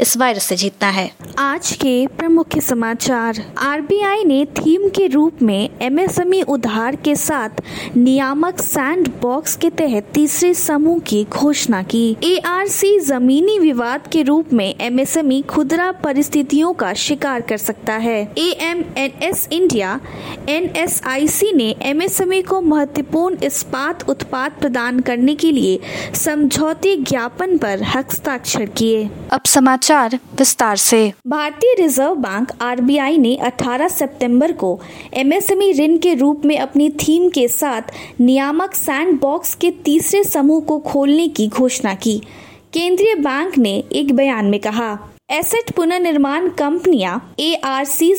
इस वायरस से जीतना है। आज के प्रमुख समाचार। आरबीआई ने थीम के रूप में एमएसएमई उधार के साथ नियामक सैंड बॉक्स के तहत तीसरे समूह की घोषणा की। एआरसी जमीनी विवाद के रूप में एमएसएमई खुदरा परिस्थितियों का शिकार कर सकता है। एएमएनएस इंडिया एनएसआईसी ने एमएसएमई को महत्वपूर्ण इस्पात उत्पाद प्रदान करने के लिए समझौते ज्ञापन पर हस्ताक्षर किए। अब समाचार। समाचार विस्तार से। भारतीय रिज़र्व बैंक आरबीआई ने 18 सितंबर को एमएसएमई ऋण के रूप में अपनी थीम के साथ नियामक सैंड बॉक्स के तीसरे समूह को खोलने की घोषणा की। केंद्रीय बैंक ने एक बयान में कहा, एसेट पुनर्निर्माण कंपनियाँ ए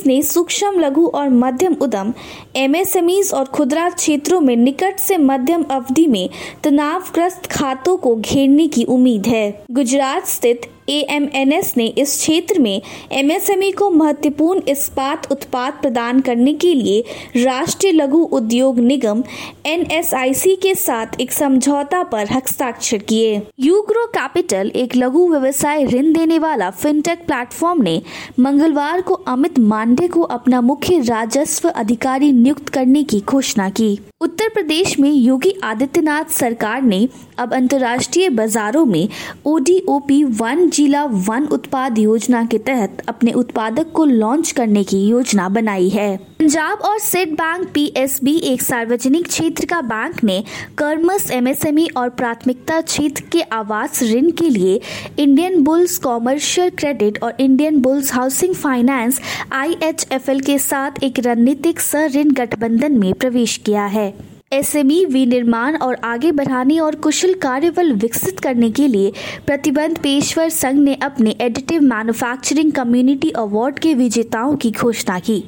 ने सूक्ष्म, लघु और मध्यम उद्यम एमएसएमईज और खुदरा क्षेत्रों में निकट से मध्यम अवधि में तनावग्रस्त खातों को घेरने की उम्मीद है। गुजरात स्थित एएमएनएस ने इस क्षेत्र में एमएसएमई को महत्वपूर्ण इस्पात उत्पाद प्रदान करने के लिए राष्ट्रीय लघु उद्योग निगम एनएसआईसी के साथ एक समझौता पर हस्ताक्षर किए। यूग्रो कैपिटल, एक लघु व्यवसाय ऋण देने वाला फिनटेक प्लेटफॉर्म ने मंगलवार को अमित मांडे को अपना मुख्य राजस्व अधिकारी नियुक्त करने की घोषणा की। उत्तर प्रदेश में योगी आदित्यनाथ सरकार ने अब अंतर्राष्ट्रीय बाजारों में ओडीओपी वन जिला वन उत्पाद योजना के तहत अपने उत्पादक को लॉन्च करने की योजना बनाई है। पंजाब और सेट बैंक पीएसबी एक सार्वजनिक क्षेत्र का बैंक ने कर्मस एमएसएमई और प्राथमिकता क्षेत्र के आवास ऋण के लिए इंडियन बुल्स कॉमर्शियल क्रेडिट और Indian Bulls housing finance IHFL के साथ एक रणनीतिक सह ऋण गठबंधन में प्रवेश किया है। एसएमई विनिर्माण और आगे बढ़ाने और कुशल कार्यबल विकसित करने के लिए प्रतिबंध पेशवर संघ ने अपने एडिटिव मैन्युफैक्चरिंग कम्युनिटी अवार्ड के विजेताओं की घोषणा की,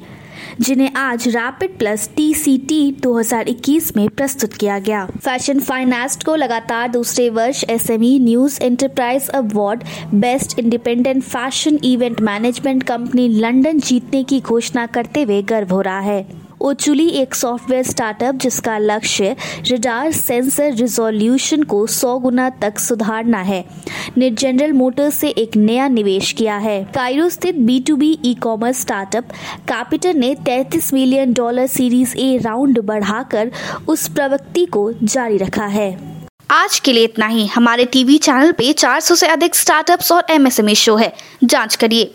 जिन्हें आज rapid plus T C T 2021 में प्रस्तुत किया गया। फ़ैशन फाइनेस्ट को लगातार दूसरे वर्ष SME news enterprise award best independent fashion event management company London जीतने की घोषणा करते हुए गर्व हो रहा है। ओचुली एक सॉफ्टवेयर स्टार्टअप जिसका लक्ष्य रिडार सेंसर रिजोल्यूशन को 100 गुना तक सुधारना है। ने जनरल मोटर्स से एक नया निवेश किया है। कायरो स्थित B to B e-commerce startup Capital ने 33 million dollar series A round बढ़ाकर उस प्रवृत्ति को जारी रखा है। आज के लिए इतना ही। हमारे टीवी चैनल पे 400 से अधिक स्टार्टअप्स और एमएसएमई शो है। जाँच करिए।